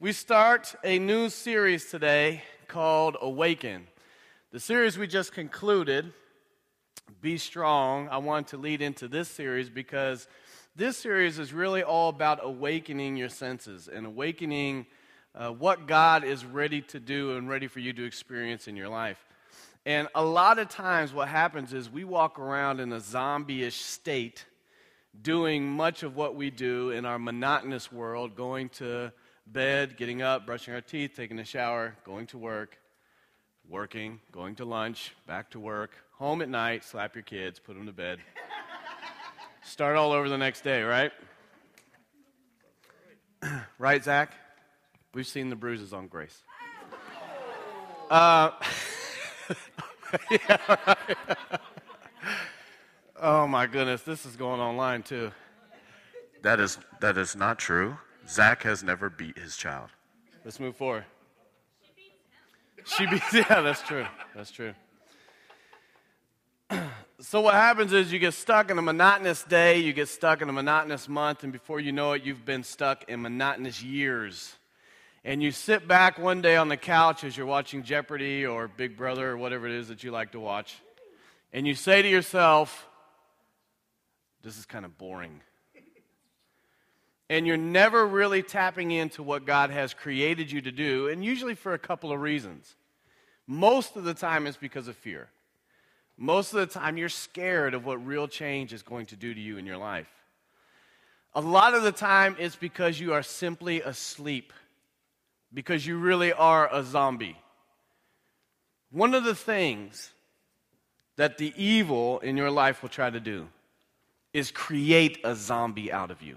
We start a new series today called Awaken. The series we just concluded, Be Strong, I want to lead into this series because this series is really all about awakening your senses and awakening uh, what God is ready to do and ready for you to experience in your life. And a lot of times, what happens is we walk around in a zombie ish state, doing much of what we do in our monotonous world, going to bed, getting up, brushing our teeth, taking a shower, going to work, working, going to lunch, back to work, home at night, slap your kids, put them to bed. Start all over the next day, right? right, Zach? We've seen the bruises on Grace. Uh, yeah, right. oh my goodness, this is going online too. That is that is not true. Zach has never beat his child. Let's move forward. She beats. Yeah, that's true. That's true. so what happens is you get stuck in a monotonous day, you get stuck in a monotonous month, and before you know it, you've been stuck in monotonous years. And you sit back one day on the couch as you're watching Jeopardy or Big Brother or whatever it is that you like to watch, and you say to yourself, "This is kind of boring." And you're never really tapping into what God has created you to do, and usually for a couple of reasons. Most of the time, it's because of fear. Most of the time, you're scared of what real change is going to do to you in your life. A lot of the time, it's because you are simply asleep, because you really are a zombie. One of the things that the evil in your life will try to do is create a zombie out of you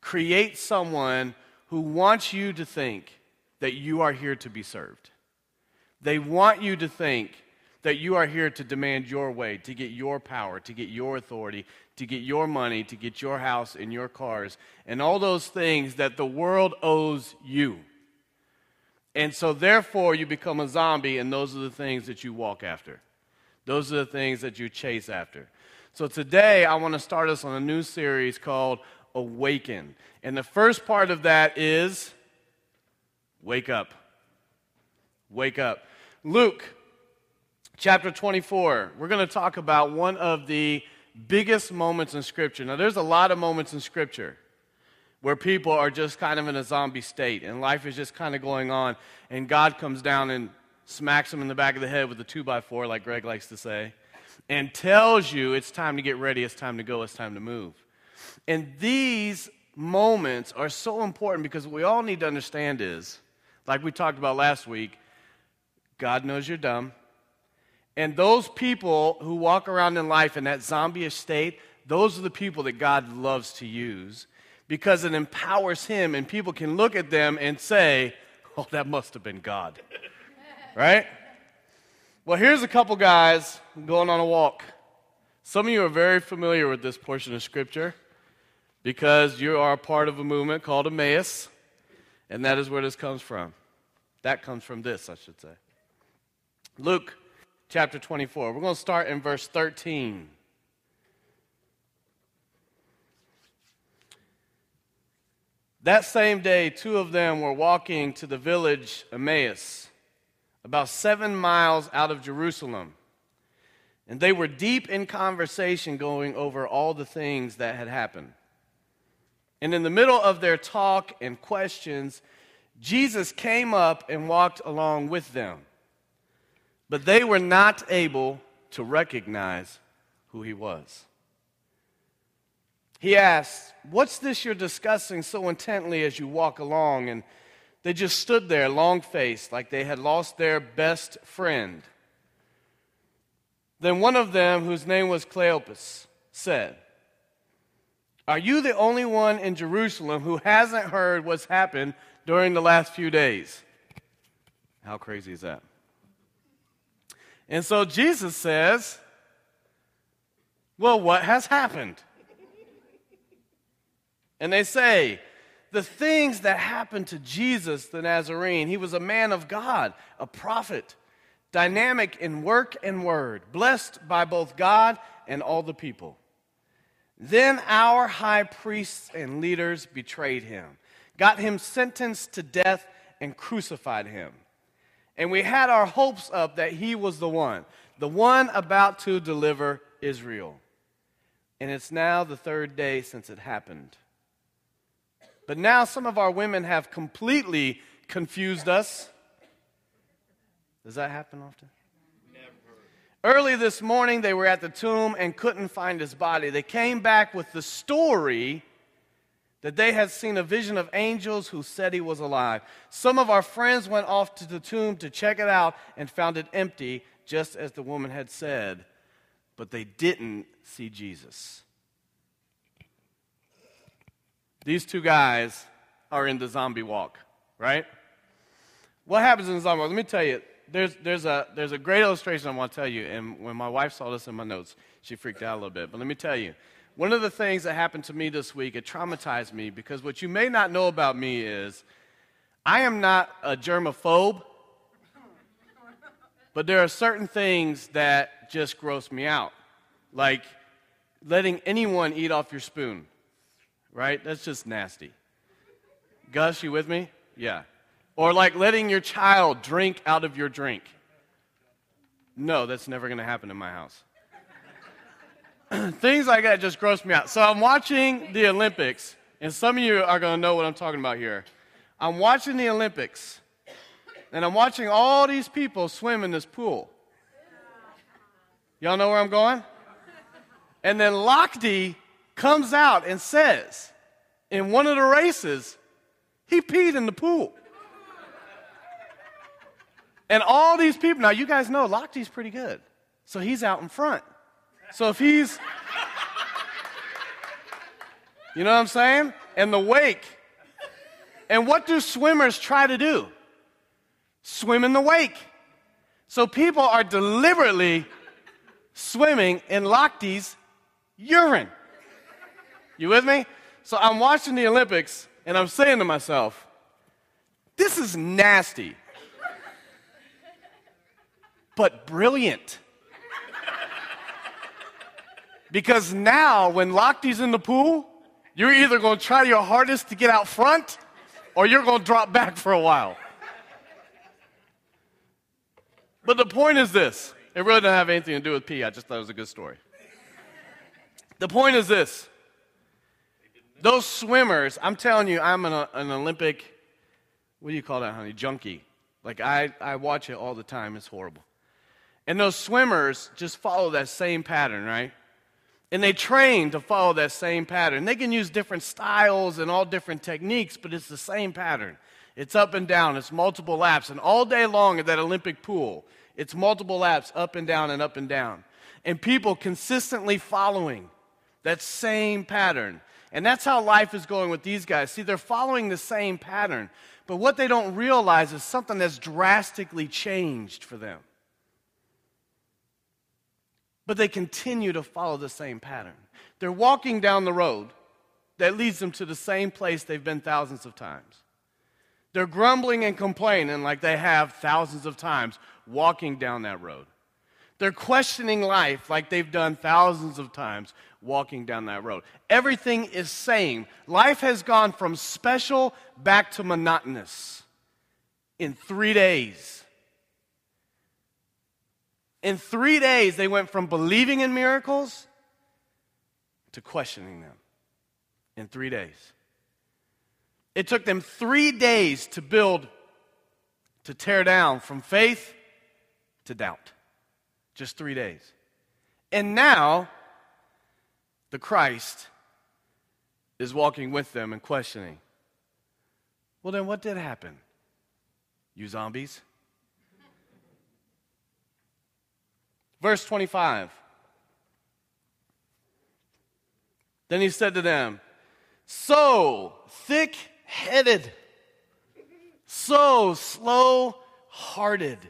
create someone who wants you to think that you are here to be served. They want you to think that you are here to demand your way, to get your power, to get your authority, to get your money, to get your house and your cars, and all those things that the world owes you. And so, therefore, you become a zombie, and those are the things that you walk after. Those are the things that you chase after. So, today, I want to start us on a new series called awaken. And the first part of that is wake up. Wake up. Luke chapter 24, we're going to talk about one of the biggest moments in Scripture. Now, there's a lot of moments in Scripture where people are just kind of in a zombie state and life is just kind of going on, and God comes down and smacks them in the back of the head with a two by four, like Greg likes to say, and tells you it's time to get ready, it's time to go, it's time to move. And these moments are so important because what we all need to understand is, like we talked about last week, God knows you're dumb. And those people who walk around in life in that zombie state, those are the people that God loves to use because it empowers Him, and people can look at them and say, Oh, that must have been God. right? Well, here's a couple guys going on a walk. Some of you are very familiar with this portion of Scripture because you are a part of a movement called Emmaus, and that is where this comes from. That comes from this, I should say. Luke chapter 24. We're going to start in verse 13. That same day, two of them were walking to the village Emmaus, about seven miles out of Jerusalem. And they were deep in conversation going over all the things that had happened. And in the middle of their talk and questions, Jesus came up and walked along with them. But they were not able to recognize who he was. He asked, What's this you're discussing so intently as you walk along? And they just stood there, long faced, like they had lost their best friend. Then one of them, whose name was Cleopas, said, are you the only one in Jerusalem who hasn't heard what's happened during the last few days? How crazy is that? And so Jesus says, Well, what has happened? And they say, the things that happened to Jesus the Nazarene, he was a man of God, a prophet, dynamic in work and word, blessed by both God and all the people. Then our high priests and leaders betrayed him, got him sentenced to death, and crucified him. And we had our hopes up that he was the one, the one about to deliver Israel. And it's now the third day since it happened. But now some of our women have completely confused us. Does that happen often? Early this morning, they were at the tomb and couldn't find his body. They came back with the story that they had seen a vision of angels who said he was alive. Some of our friends went off to the tomb to check it out and found it empty, just as the woman had said, but they didn't see Jesus. These two guys are in the zombie walk, right? What happens in the zombie walk? Let me tell you, there's, there's, a, there's a great illustration I want to tell you. And when my wife saw this in my notes, she freaked out a little bit. But let me tell you, one of the things that happened to me this week, it traumatized me because what you may not know about me is I am not a germaphobe, but there are certain things that just gross me out. Like letting anyone eat off your spoon right? That's just nasty. Gus, you with me? Yeah. Or like letting your child drink out of your drink. No, that's never going to happen in my house. Things like that just gross me out. So I'm watching the Olympics, and some of you are going to know what I'm talking about here. I'm watching the Olympics, and I'm watching all these people swim in this pool. Y'all know where I'm going? And then Lochte comes out and says, in one of the races, he peed in the pool. And all these people, now you guys know Lochte's pretty good. So he's out in front. So if he's, you know what I'm saying? And the wake. And what do swimmers try to do? Swim in the wake. So people are deliberately swimming in Lochte's urine. You with me? So I'm watching the Olympics and I'm saying to myself, this is nasty, but brilliant. Because now, when Lochte's in the pool, you're either going to try your hardest to get out front or you're going to drop back for a while. But the point is this it really doesn't have anything to do with pee. I just thought it was a good story. The point is this those swimmers, I'm telling you, I'm an, an Olympic, what do you call that, honey? Junkie. Like, I, I watch it all the time. It's horrible. And those swimmers just follow that same pattern, right? And they train to follow that same pattern. They can use different styles and all different techniques, but it's the same pattern. It's up and down, it's multiple laps. And all day long at that Olympic pool, it's multiple laps up and down and up and down. And people consistently following that same pattern. And that's how life is going with these guys. See, they're following the same pattern, but what they don't realize is something that's drastically changed for them. But they continue to follow the same pattern. They're walking down the road that leads them to the same place they've been thousands of times. They're grumbling and complaining like they have thousands of times walking down that road. They're questioning life like they've done thousands of times walking down that road. Everything is same. Life has gone from special back to monotonous in three days. In three days, they went from believing in miracles to questioning them. In three days. It took them three days to build, to tear down from faith to doubt. Just three days. And now, the Christ is walking with them and questioning. Well, then what did happen? You zombies? Verse 25. Then he said to them, So thick headed, so slow hearted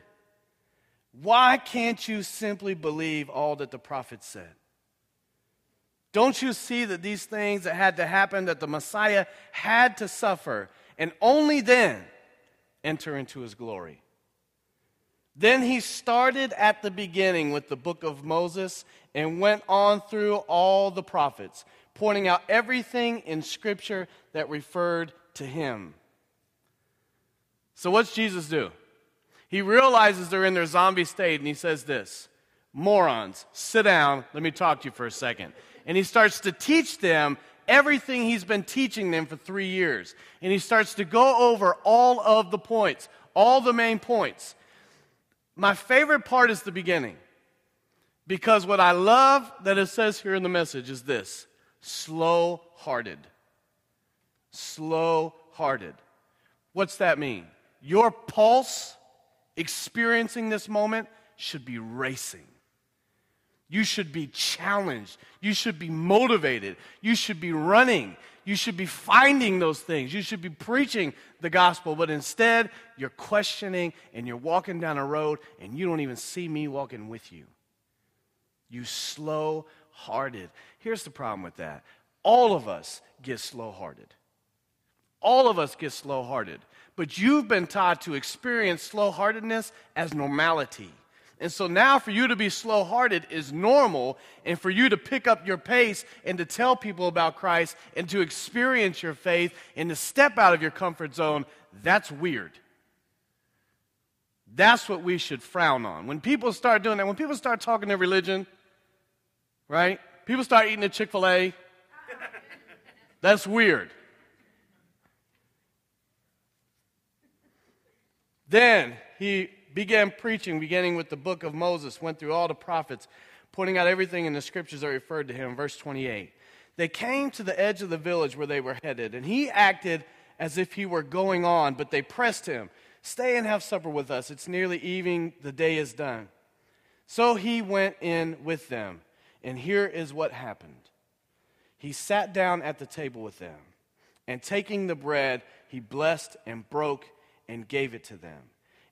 why can't you simply believe all that the prophets said? Don't you see that these things that had to happen, that the Messiah had to suffer, and only then enter into his glory? Then he started at the beginning with the book of Moses and went on through all the prophets, pointing out everything in Scripture that referred to him. So, what's Jesus do? He realizes they're in their zombie state and he says this Morons, sit down. Let me talk to you for a second. And he starts to teach them everything he's been teaching them for three years. And he starts to go over all of the points, all the main points. My favorite part is the beginning. Because what I love that it says here in the message is this slow hearted. Slow hearted. What's that mean? Your pulse experiencing this moment should be racing. You should be challenged. You should be motivated. You should be running. You should be finding those things. You should be preaching the gospel. But instead, you're questioning and you're walking down a road and you don't even see me walking with you. You slow hearted. Here's the problem with that all of us get slow hearted. All of us get slow hearted. But you've been taught to experience slow heartedness as normality. And so now for you to be slow hearted is normal, and for you to pick up your pace and to tell people about Christ and to experience your faith and to step out of your comfort zone, that's weird. That's what we should frown on. When people start doing that, when people start talking their religion, right? People start eating at Chick fil A, that's weird. Then he began preaching, beginning with the book of Moses, went through all the prophets, pointing out everything in the scriptures that referred to him. Verse 28. They came to the edge of the village where they were headed, and he acted as if he were going on, but they pressed him. Stay and have supper with us. It's nearly evening, the day is done. So he went in with them, and here is what happened. He sat down at the table with them, and taking the bread, he blessed and broke and gave it to them.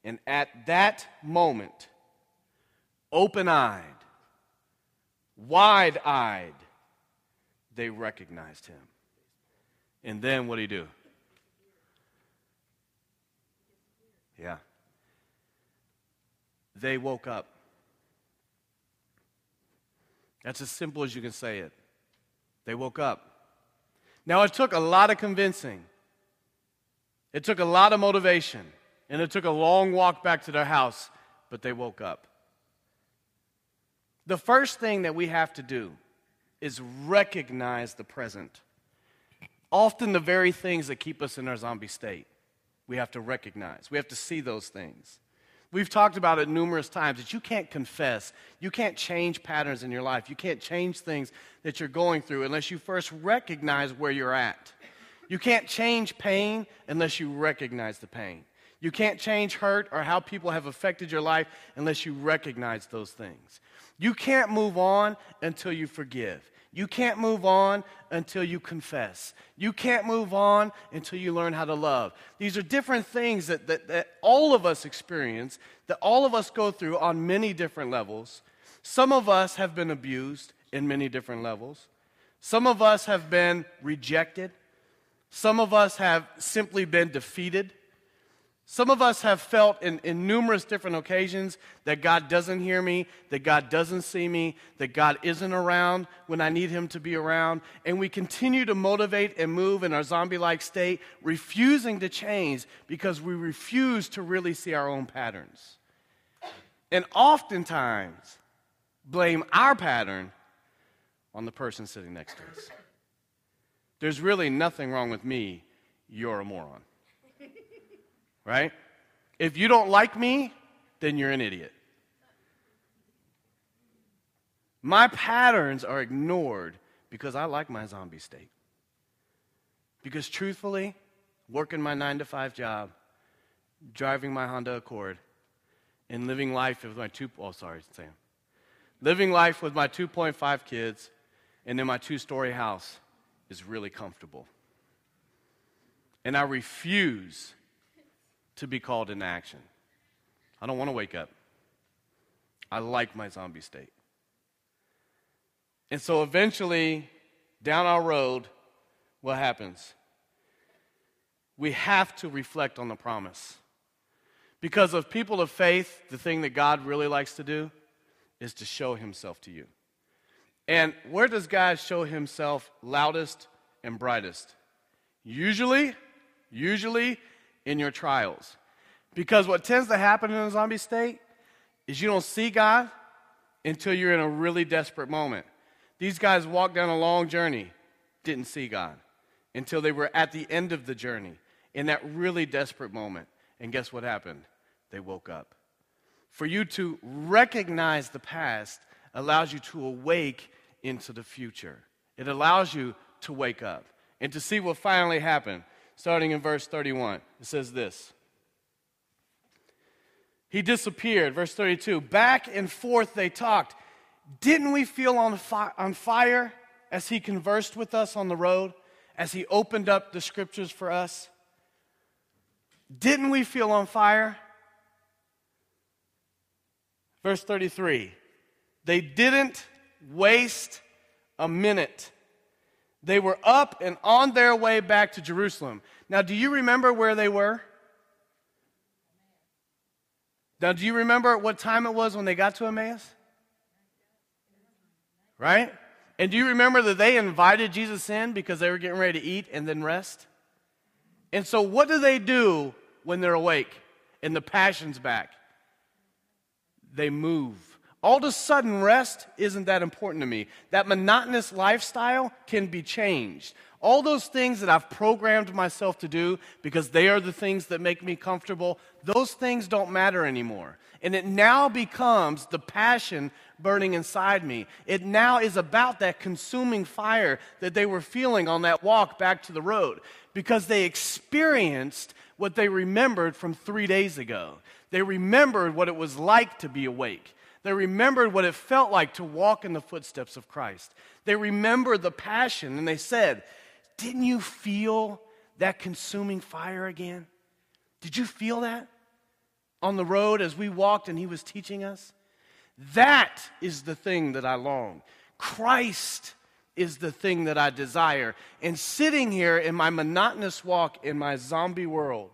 And at that moment, open eyed, wide eyed, they recognized him. And then what did he do? Yeah. They woke up. That's as simple as you can say it. They woke up. Now, it took a lot of convincing, it took a lot of motivation. And it took a long walk back to their house, but they woke up. The first thing that we have to do is recognize the present. Often, the very things that keep us in our zombie state, we have to recognize. We have to see those things. We've talked about it numerous times that you can't confess. You can't change patterns in your life. You can't change things that you're going through unless you first recognize where you're at. You can't change pain unless you recognize the pain. You can't change hurt or how people have affected your life unless you recognize those things. You can't move on until you forgive. You can't move on until you confess. You can't move on until you learn how to love. These are different things that, that, that all of us experience, that all of us go through on many different levels. Some of us have been abused in many different levels. Some of us have been rejected. Some of us have simply been defeated. Some of us have felt in, in, numerous different occasions that God doesn't hear me, that God doesn't see me, that God isn't around when I need Him to be around. And we continue to motivate and move in our zombie like state, refusing to change because we refuse to really see our own patterns. And oftentimes blame our pattern on the person sitting next to us. There's really nothing wrong with me, you're a moron right? If you don't like me, then you're an idiot. My patterns are ignored because I like my zombie state. Because truthfully, working my nine to five job, driving my Honda Accord, and living life with my two, oh, sorry, Sam. Living life with my 2.5 kids and in my two story house is really comfortable. And I refuse to be called into action. I don't want to wake up. I like my zombie state. And so eventually, down our road, what happens? We have to reflect on the promise. Because of people of faith, the thing that God really likes to do is to show himself to you. And where does God show himself loudest and brightest? Usually usually in your trials. Because what tends to happen in a zombie state is you don't see God until you're in a really desperate moment. These guys walked down a long journey, didn't see God until they were at the end of the journey in that really desperate moment. And guess what happened? They woke up. For you to recognize the past allows you to awake into the future. It allows you to wake up and to see what finally happened. Starting in verse 31, it says this He disappeared. Verse 32 Back and forth they talked. Didn't we feel on, fi- on fire as he conversed with us on the road, as he opened up the scriptures for us? Didn't we feel on fire? Verse 33 They didn't waste a minute. They were up and on their way back to Jerusalem. Now, do you remember where they were? Now, do you remember what time it was when they got to Emmaus? Right? And do you remember that they invited Jesus in because they were getting ready to eat and then rest? And so, what do they do when they're awake and the passion's back? They move. All of a sudden, rest isn't that important to me. That monotonous lifestyle can be changed. All those things that I've programmed myself to do because they are the things that make me comfortable, those things don't matter anymore. And it now becomes the passion burning inside me. It now is about that consuming fire that they were feeling on that walk back to the road because they experienced what they remembered from three days ago. They remembered what it was like to be awake. They remembered what it felt like to walk in the footsteps of Christ. They remembered the passion and they said, Didn't you feel that consuming fire again? Did you feel that on the road as we walked and he was teaching us? That is the thing that I long. Christ is the thing that I desire. And sitting here in my monotonous walk in my zombie world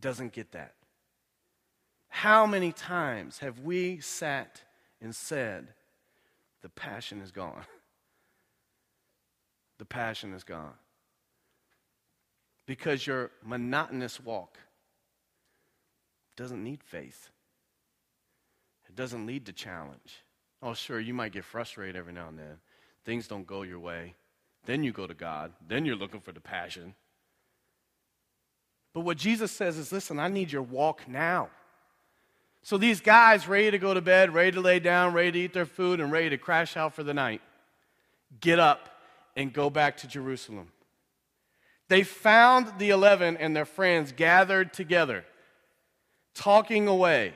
doesn't get that. How many times have we sat and said, The passion is gone? The passion is gone. Because your monotonous walk doesn't need faith. It doesn't lead to challenge. Oh, sure, you might get frustrated every now and then. Things don't go your way. Then you go to God. Then you're looking for the passion. But what Jesus says is listen, I need your walk now. So these guys ready to go to bed, ready to lay down, ready to eat their food, and ready to crash out for the night, get up and go back to Jerusalem. They found the eleven and their friends gathered together, talking away.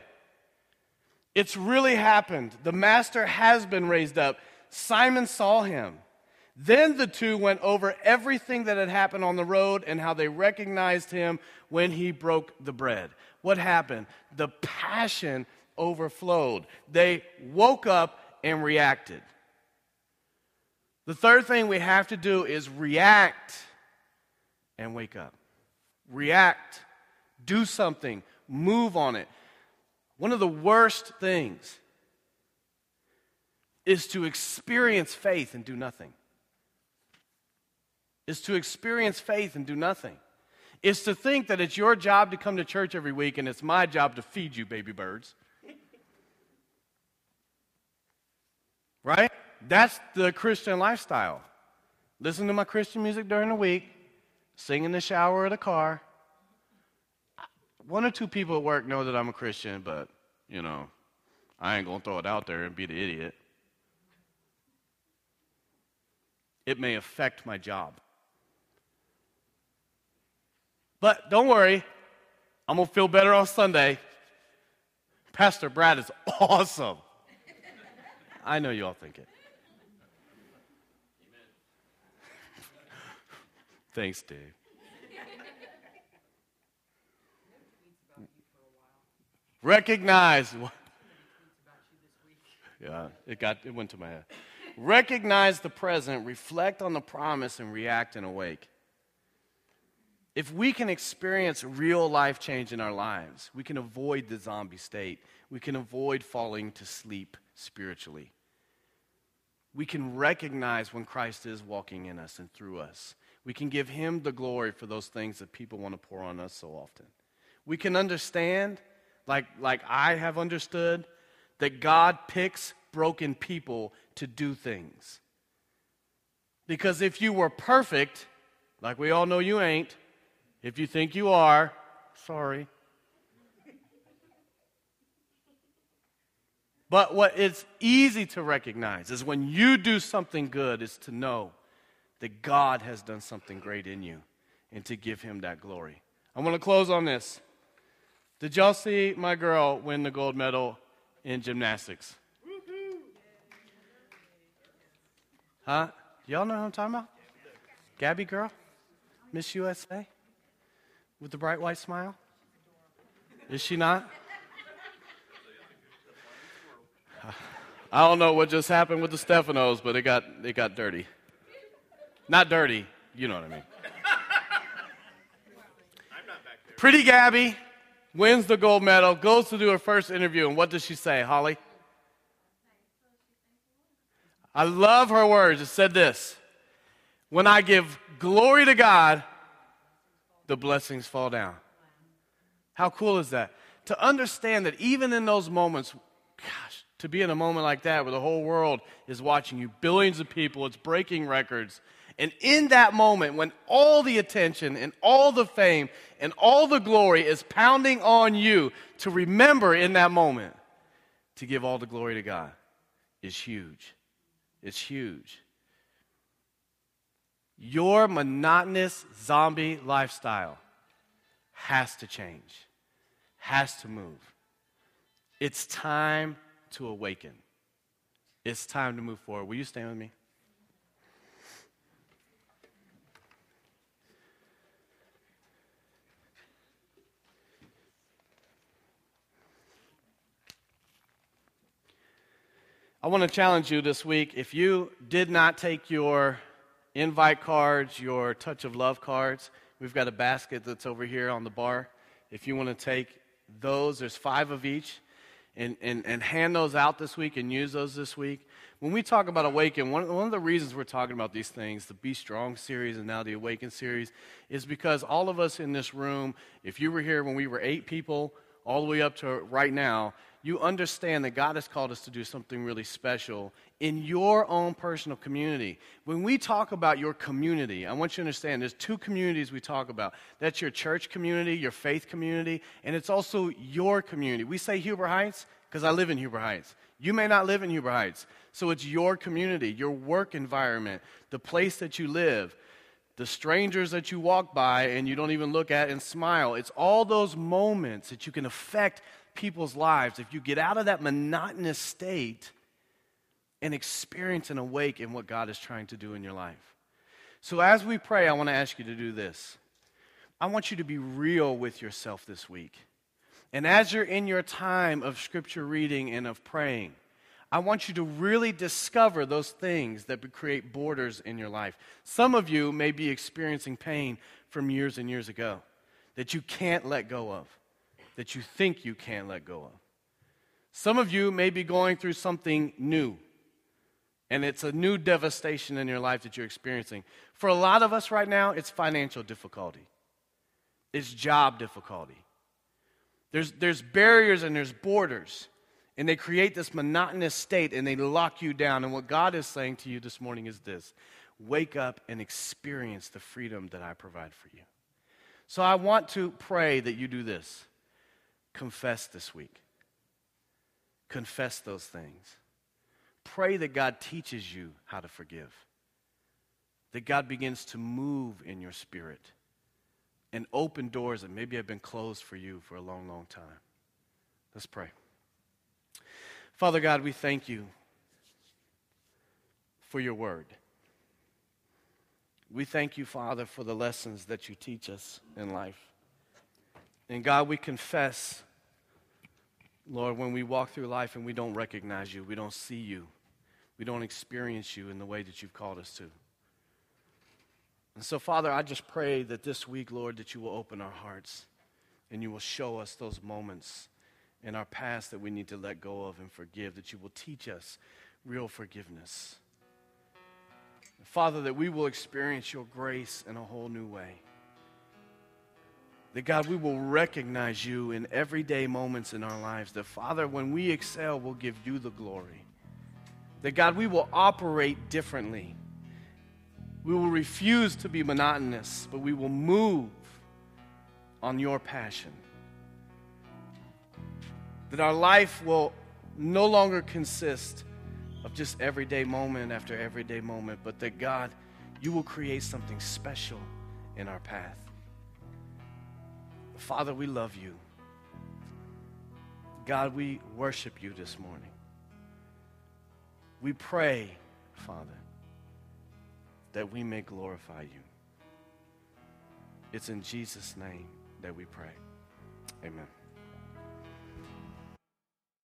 It's really happened. The master has been raised up. Simon saw him. Then the two went over everything that had happened on the road and how they recognized him when he broke the bread. What happened? The passion overflowed. They woke up and reacted. The third thing we have to do is react and wake up. React, do something, move on it. One of the worst things is to experience faith and do nothing. Is to experience faith and do nothing. Is to think that it's your job to come to church every week and it's my job to feed you, baby birds. Right? That's the Christian lifestyle. Listen to my Christian music during the week, sing in the shower or the car, one or two people at work know that I'm a Christian, but, you know, I ain't going to throw it out there and be the idiot. It may affect my job. But don't worry, I'm going to feel better on Sunday. Pastor Brad is awesome. I know you all think it. Thanks, Dave. Recognize. Yeah, it got it went to my head. Recognize the present, reflect on the promise, and react and awake. If we can experience real life change in our lives, we can avoid the zombie state. We can avoid falling to sleep spiritually. We can recognize when Christ is walking in us and through us. We can give Him the glory for those things that people want to pour on us so often. We can understand, like, like I have understood, that God picks broken people to do things. Because if you were perfect, like we all know you ain't, if you think you are, sorry. But what is easy to recognize is when you do something good, is to know that God has done something great in you and to give him that glory. I want to close on this. Did y'all see my girl win the gold medal in gymnastics? Huh? Y'all know who I'm talking about? Gabby girl? Miss USA? With the bright white smile? Is she not? I don't know what just happened with the Stefanos, but it got, it got dirty. Not dirty, you know what I mean. Pretty Gabby wins the gold medal, goes to do her first interview, and what does she say, Holly? I love her words. It said this When I give glory to God, the blessings fall down. How cool is that? To understand that even in those moments, gosh, to be in a moment like that where the whole world is watching you, billions of people, it's breaking records. And in that moment, when all the attention and all the fame and all the glory is pounding on you, to remember in that moment to give all the glory to God is huge. It's huge. Your monotonous zombie lifestyle has to change, has to move. It's time to awaken. It's time to move forward. Will you stand with me? I want to challenge you this week. If you did not take your invite cards, your touch of love cards, we've got a basket that's over here on the bar. If you want to take those, there's five of each and, and, and hand those out this week and use those this week. When we talk about Awaken, one, one of the reasons we're talking about these things, the Be Strong series and now the Awaken series, is because all of us in this room, if you were here when we were eight people, all the way up to right now, you understand that God has called us to do something really special in your own personal community. When we talk about your community, I want you to understand there's two communities we talk about. That's your church community, your faith community, and it's also your community. We say Huber Heights because I live in Huber Heights. You may not live in Huber Heights. So it's your community, your work environment, the place that you live the strangers that you walk by and you don't even look at and smile. It's all those moments that you can affect people's lives if you get out of that monotonous state and experience and awake in what God is trying to do in your life. So, as we pray, I want to ask you to do this. I want you to be real with yourself this week. And as you're in your time of scripture reading and of praying, I want you to really discover those things that create borders in your life. Some of you may be experiencing pain from years and years ago that you can't let go of that you think you can't let go of. Some of you may be going through something new, and it's a new devastation in your life that you're experiencing. For a lot of us right now, it's financial difficulty, it's job difficulty. There's, there's barriers and there's borders, and they create this monotonous state and they lock you down. And what God is saying to you this morning is this wake up and experience the freedom that I provide for you. So I want to pray that you do this confess this week. Confess those things. Pray that God teaches you how to forgive, that God begins to move in your spirit and open doors that maybe have been closed for you for a long, long time. Let's pray. Father God, we thank you for your word. We thank you, Father, for the lessons that you teach us in life. And God, we confess, Lord, when we walk through life and we don't recognize you, we don't see you, we don't experience you in the way that you've called us to. And so, Father, I just pray that this week, Lord, that you will open our hearts and you will show us those moments in our past that we need to let go of and forgive, that you will teach us real forgiveness. Father, that we will experience your grace in a whole new way. That God, we will recognize you in everyday moments in our lives. That Father, when we excel, we'll give you the glory. That God, we will operate differently. We will refuse to be monotonous, but we will move on your passion. That our life will no longer consist of just everyday moment after everyday moment, but that God, you will create something special in our path. Father, we love you. God, we worship you this morning. We pray, Father, that we may glorify you. It's in Jesus' name that we pray. Amen.